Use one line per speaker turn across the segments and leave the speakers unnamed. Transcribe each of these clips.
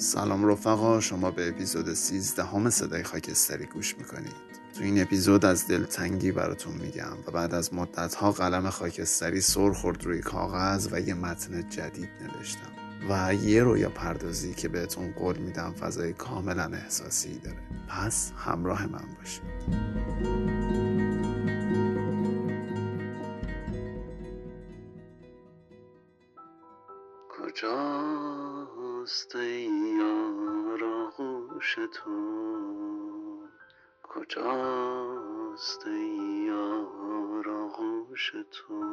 سلام رفقا شما به اپیزود 13 همه صدای خاکستری گوش می‌کنید. تو این اپیزود از دلتنگی براتون میگم و بعد از مدت ها قلم خاکستری سر خورد روی کاغذ و یه متن جدید نوشتم و یه رویا پردازی که بهتون قول میدم فضای کاملا احساسی داره. پس همراه من باشید. کجاست ای آغوش تو. کجاست ای آغوش تو؟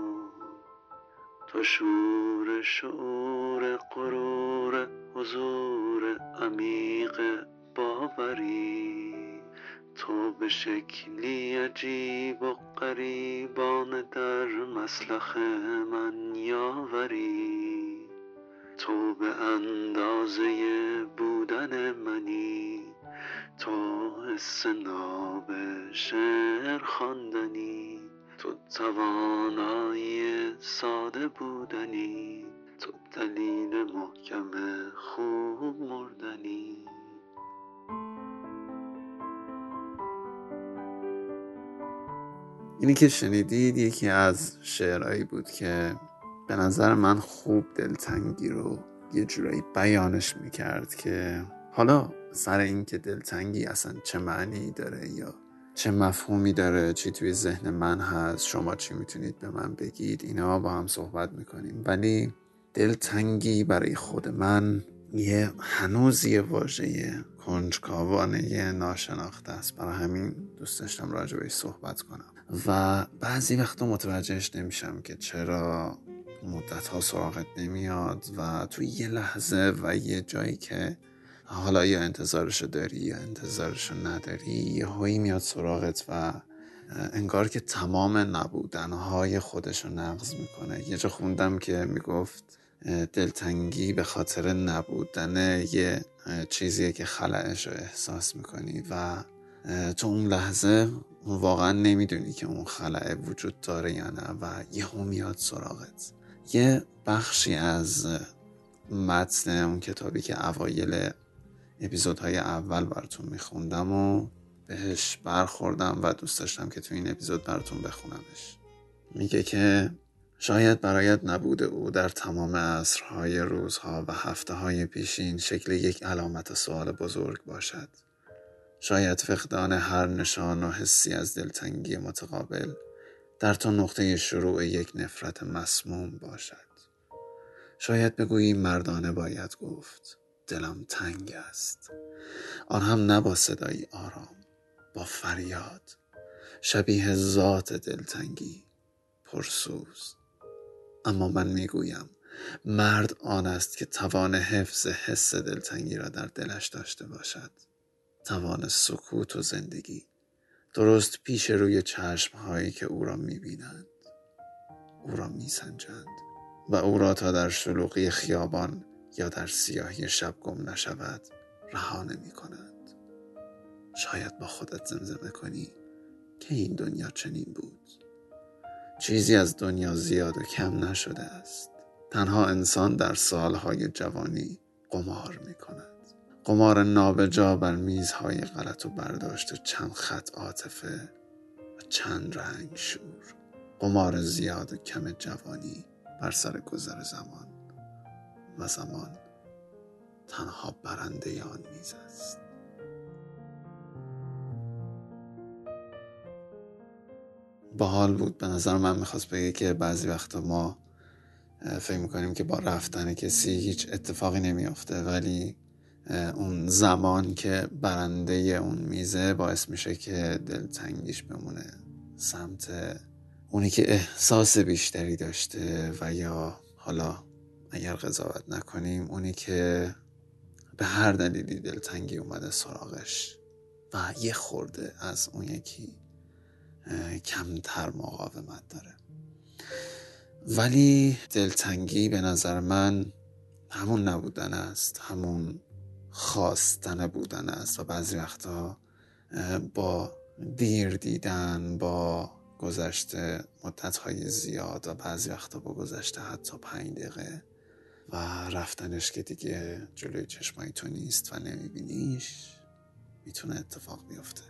تو شور شور قرور حضور عمیق باوری. تو به شکلی عجیب و قریبان در مسلخ من یاوری. تو به اندازه بودن منی تو حس ناب شعر خواندنی تو توانایی ساده بودنی تو دلیل محکم خوب مردنی. اینی که شنیدید یکی از شعرهایی بود که به نظر من خوب دلتنگی رو یه جورایی بیانش می‌کرد که حالا سر اینکه دلتنگی اصلا چه معنی داره یا چه مفهومی داره چی توی ذهن من هست شما چی می‌تونید به من بگید اینا با هم صحبت می‌کنیم. ولی دلتنگی برای خود من یه هنوز یه واژه کنجکاوانه ناشناخته است. برای همین دوست داشتم راجع صحبت کنم. و بعضی وقتا متوجهش نمیشم که چرا مدت ها سراغت نمیاد و تو یه لحظه و یه جایی که حالا یا انتظارشو داری یا انتظارشو نداری یه هایی میاد سراغت و انگار که تمام نبودنهای خودشو نقض می‌کنه. یه جا خوندم که می‌گفت دلتنگی به خاطر نبودن یه چیزیه که خلعش رو احساس می‌کنی و تو اون لحظه واقعا نمی‌دونی که اون خلعه وجود داره یا نه و یهو میاد سراغت. یه بخشی از متن اون کتابی که اوایل اپیزودهای اول براتون میخوندم و بهش برخوردم و دوست داشتم که تو این اپیزود براتون بخونمش. میگه که شاید برایت نبوده او در تمام عصرهای روزها و هفته های پیشین شکل یک علامت سوال بزرگ باشد. شاید فقدان هر نشان و حسی از دلتنگی متقابل در تو نقطه شروع یک نفرت مسموم باشد. شاید بگویی مردانه باید گفت دلم تنگ است. آن هم نه با صدایی آرام با فریاد. شبیه ذات دلتنگی پرسوز. اما من می‌گویم مرد آن است که توان حفظ حس دلتنگی را در دلش داشته باشد. توان سکوت و زندگی درست پیش روی چشم هایی که او را می‌بینند. او را میسنجند و او را تا در شلوغی خیابان یا در سیاهی شب گم نشود رها نمی کنند شاید با خودت زمزمه کنی که این دنیا چنین بود. چیزی از دنیا زیاد و کم نشده است. تنها انسان در سالهای جوانی قمار می کند قمار نابجا بر میزهای غلط و برداشت و چند خط عاطفه و چند رنگ شور. قمار زیاد و کم جوانی بر سر گذر زمان و زمان تنها برنده آن میز است. باحال بود به نظر من می‌خواست بگه که بعضی وقتا ما فکر می‌کنیم که با رفتن کسی هیچ اتفاقی نمیافته ولی اون زمان که برنده اون میزه باعث میشه که دلتنگیش بمونه. سمت اونی که احساس بیشتری داشته و یا حالا اگر قضاوت نکنیم اونی که به هر دلیلی دلتنگی اومده سراغش و یه خورده از اون یکی کمتر مقاومت داره. ولی دلتنگی به نظر من همون نبودن است همون خواستن بودن است و بعضی وقتا با دیر دیدن با گذشته مدت های زیاد و بعضی وقتا با گذشته حتی پنج دقیقه و رفتنش که دیگه جلوی چشمای تو نیست و نمیبینیش می‌تونه اتفاق بیفته.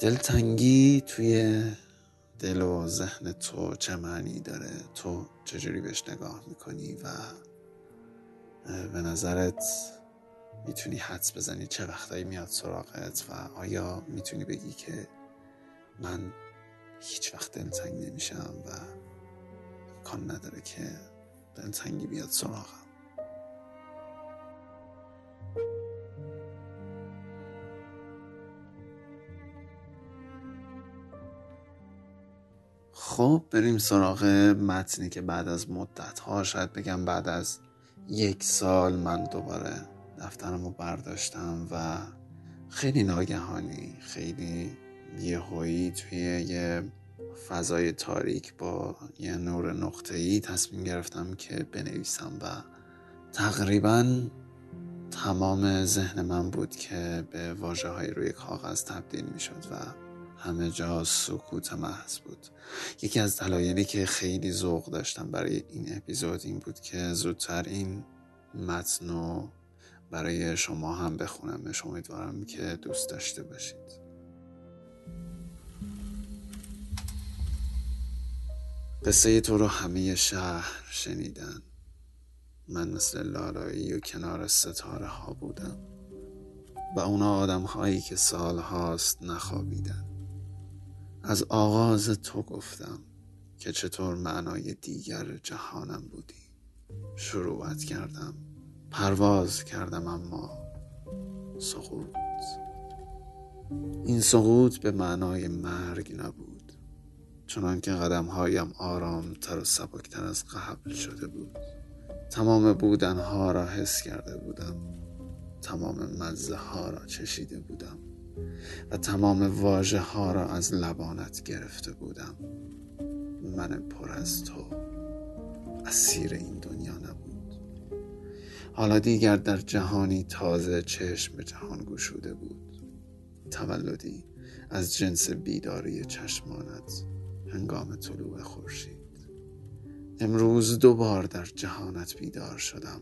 دلتنگی توی دل و ذهن تو چه معنی داره؟ تو چجوری بهش نگاه می‌کنی و به نظرت می‌تونی حدس بزنی چه وقتایی میاد سراغت و آیا می‌تونی بگی که من هیچ وقت دلتنگ نمیشم و امکان نداره که دلتنگی بیاد سراغم؟ خب بریم سراغ متنی که بعد از مدت ها شاید بگم بعد از یک سال من دوباره دفترم رو برداشتم و خیلی ناگهانی خیلی یهویی توی یه فضای تاریک با یه نور نقطه ای تصمیم گرفتم که بنویسم و تقریبا تمام ذهن من بود که به واجه های روی کاغذ تبدیل می شد و همه جا سکوت محض بود. یکی از دلایلی که خیلی ذوق داشتم برای این اپیزود این بود که زودتر این متن رو برای شما هم بخونمش. امیدوارم که دوست داشته باشید. قصه تو رو همه شهر شنیدن. من مثل لالایی و کنار ستاره ها بودم و اونا آدم هایی که سال هاست نخوابیدن. از آغاز تو گفتم که چطور معنای دیگر جهانم بودی. شروعت کردم پرواز کردم اما سقوط. این سقوط به معنای مرگ نبود چنان که قدم هایم آرام تر و سبکتر از قبل شده بود. تمام بودنها را حس کرده بودم تمام مزه ها را چشیده بودم و تمام واژه ها را از لبانت گرفته بودم. من پر از تو اسیر این حالا دیگر در جهانی تازه چشم به جهان گشوده بود. تولدی از جنس بیداری چشمانت هنگام طلوع خورشید. امروز دوبار در جهانت بیدار شدم.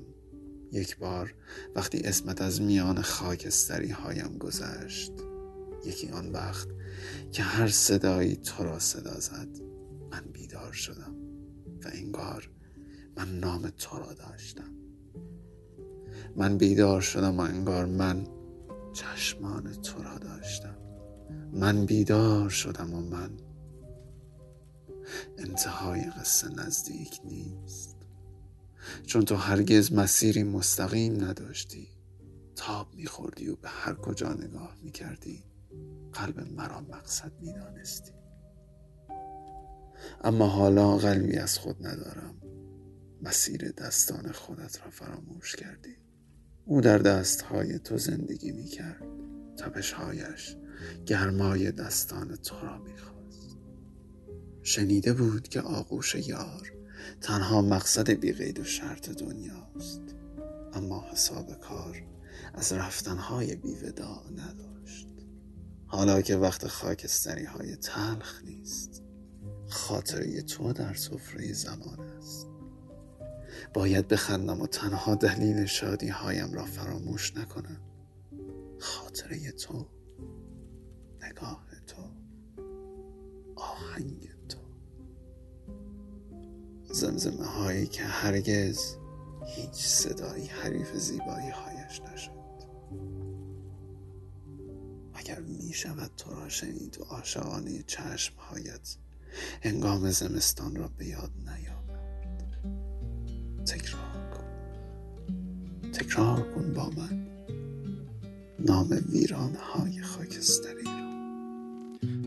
یک بار وقتی اسمت از میان خاکستری هایم گذشت. یکی آن وقت که هر صدایی تو را صدا زد من بیدار شدم و انگار من نام تو را داشتم. من بیدار شدم و انگار من چشمان تو را داشتم. من بیدار شدم و من انتهای قصه نزدیک نیست. چون تو هرگز مسیری مستقیم نداشتی تاب میخوردی و به هر کجا نگاه می‌کردی قلب مرا مقصد می‌دانستی. اما حالا قلبی از خود ندارم. مسیر دستان خودت را فراموش کردی. او در دستهای تو زندگی می‌کرد تپشهایش گرمای دستان تو را می‌خواست. شنیده بود که آغوش یار تنها مقصد بیقید و شرط دنیاست اما حساب کار از رفتنهای بیودا نداشت. حالا که وقت خاکستری های تلخ نیست خاطره تو در سفره زمان است. باید بخندم و تنها دلیل شادی هایم را فراموش نکنم. خاطره تو نگاه تو آهنگ تو. زمزمه هایی که هرگز هیچ صدایی حریف زیبایی هایش نشد. اگر می شود تو را شنید و عاشقانه چشم هایت هنگام زمستان را به یاد نیاورد تکرار کن. تکرار کن با من. نام ویرانه های خاکستری را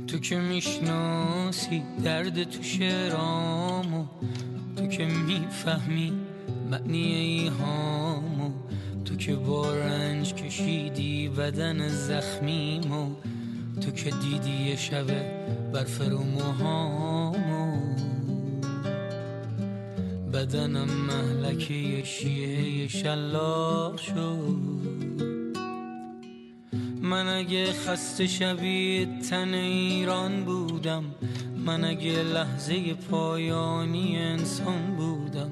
تو که می‌شناسی درد تو شعرامو تو که می‌فهمی معنی ایهامو تو که با رنج کشیدی بدن زخمیمو تو که دیدی یه شبه برف رو موهامو. بدنم شیه شلاق شد. من اگه خسته شبیه تن ایران بودم من اگه لحظه پایانی انسان بودم.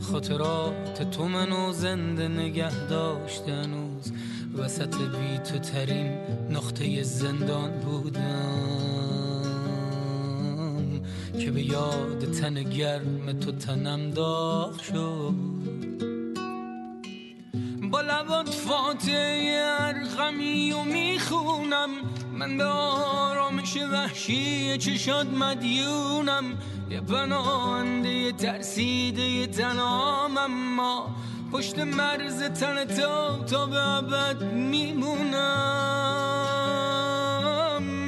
خاطرات تو منو زنده نگه داشت هنوز وسط بی تو ترین نقطه زندان بودم. که به یاد تن گرم تو تنم داغ شد. لبات فاتحه ارغمی و می‌خونم. من به آرامش وحشی چشاد مدیونم. یه پناهنده ترسیده تنام اما پشت مرز تن تو تا به عبد میمونم.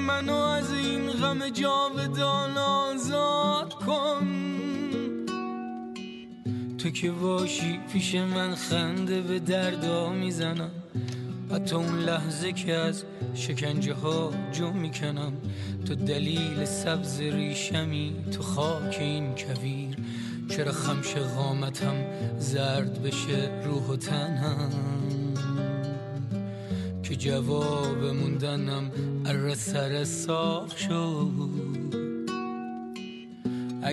منو از این غم جاودان آزاد کن. تو که باشی پیش من خنده به دردا می‌زنم. حتی اون لحظه که از شکنجه ها جو می‌کنم. تو دلیل سبز ریشمی تو خاک این کویر. چرا خمش قامتم زرد بشه روح و تنم؟ که جواب موندنم ار سر ساخ شد.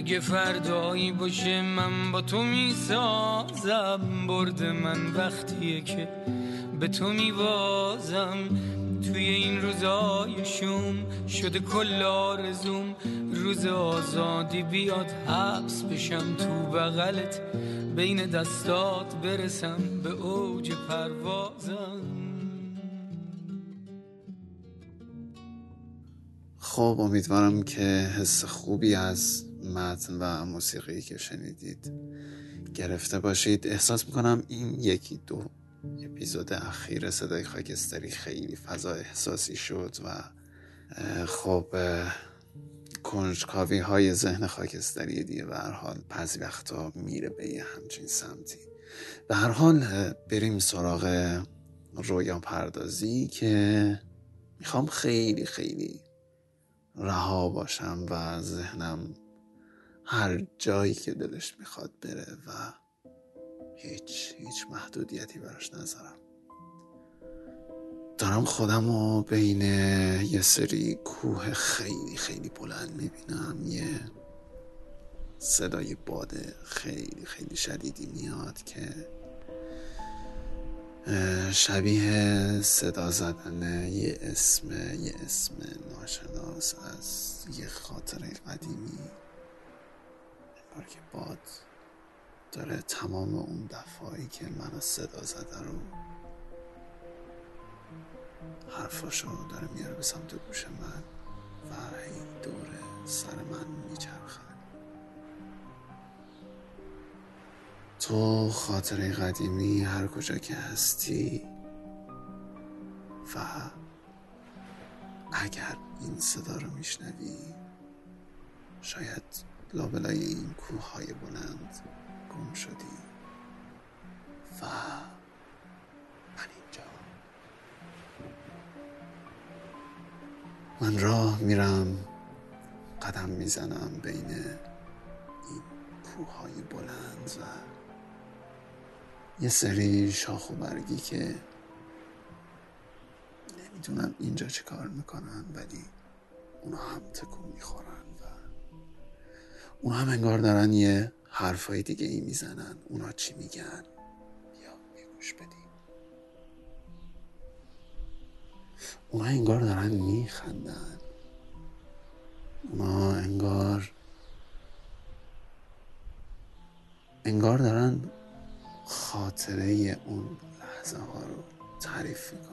اگه فردایی باشه من با تو می‌سازم برد من وقتیه که به تو میبازم. توی این روزای شوم شده کل آرزوم. روز آزادی بیاد حبس بشم تو بغلت بین دستات برسم به اوج پروازم.
خب امیدوارم که حس خوبی از متن و موسیقی که شنیدید. گرفته باشید. احساس می‌کنم این یکی دو اپیزود اخیر صدای خاکستری خیلی فضا احساسی شد و خب کنجکاوی های ذهن خاکستری دیگه به هر حال بعضی وقتا میره به یه همچین سمتی. به هر حال بریم سراغ رویا پردازی که می‌خوام خیلی خیلی رها باشم و ذهنم هر جایی که دلش می‌خواد بره و هیچ هیچ محدودیتی براش نذارم. دارم خودم رو بین یه سری کوه خیلی خیلی بلند می‌بینم. یه صدای باد خیلی خیلی شدیدی میاد که شبیه صدا زدن یه اسم یه اسم ناشناس از یه خاطره قدیمی. انگار که باد داره تمام اون دفعایی که منو صدا زده رو حرفاشو داره میاره به سمت گوش من و این دوره سر من میچرخه. تو خاطره قدیمی هر کجا که هستی و اگر این صدا رو میشنوی شاید لابلای این کوه های بلند گم شدی. و من اینجا من راه میرم قدم می‌زنم بین این کوه های بلند و یه سری شاخ و برگی که نمی‌دونم اینجا چه کار می‌کنن ولی اونا هم تکون می‌خورن. اونا هم انگار دارن یه حرفای دیگه ای می‌زنن. اونا چی میگن؟ بیا گوش بدیم. اونا انگار دارن میخندن. اونا انگار انگار دارن خاطره اون لحظه ها رو تعریف می‌کنن.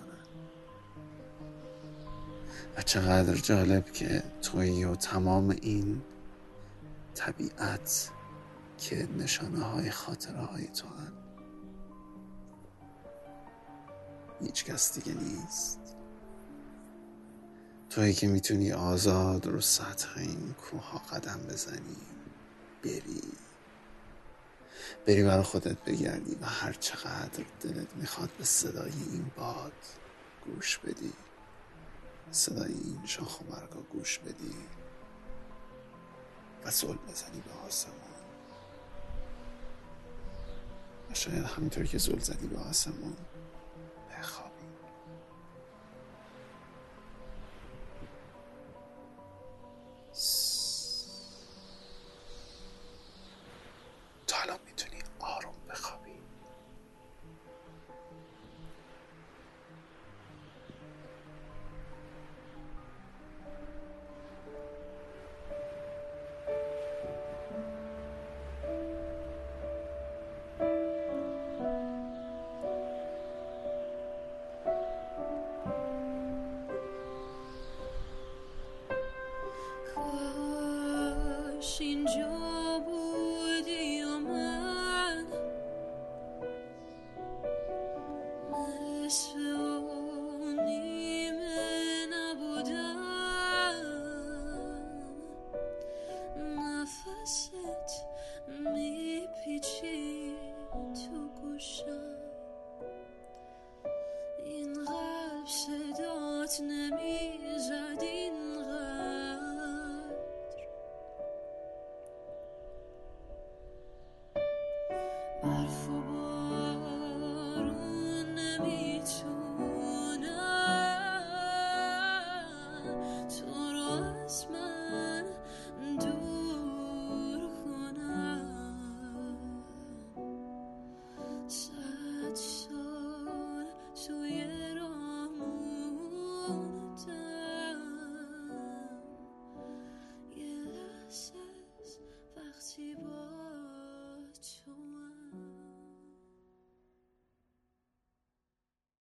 و چقدر جالب که توی و تمام این طبیعت که نشانه های خاطره های تو هم هیچ کس دیگه نیست. توی که می‌تونی آزاد رو سطح این کوه ها قدم بزنی بری. بری برای خودت بگردی و هر چقدر دلت می‌خواد به صدای این باد گوش بدی. صدای این شاخ و برگا گوش بدی. و سل بزنی به آسمان. و شاید همینطور که زل زدی به آسمان.
تو رو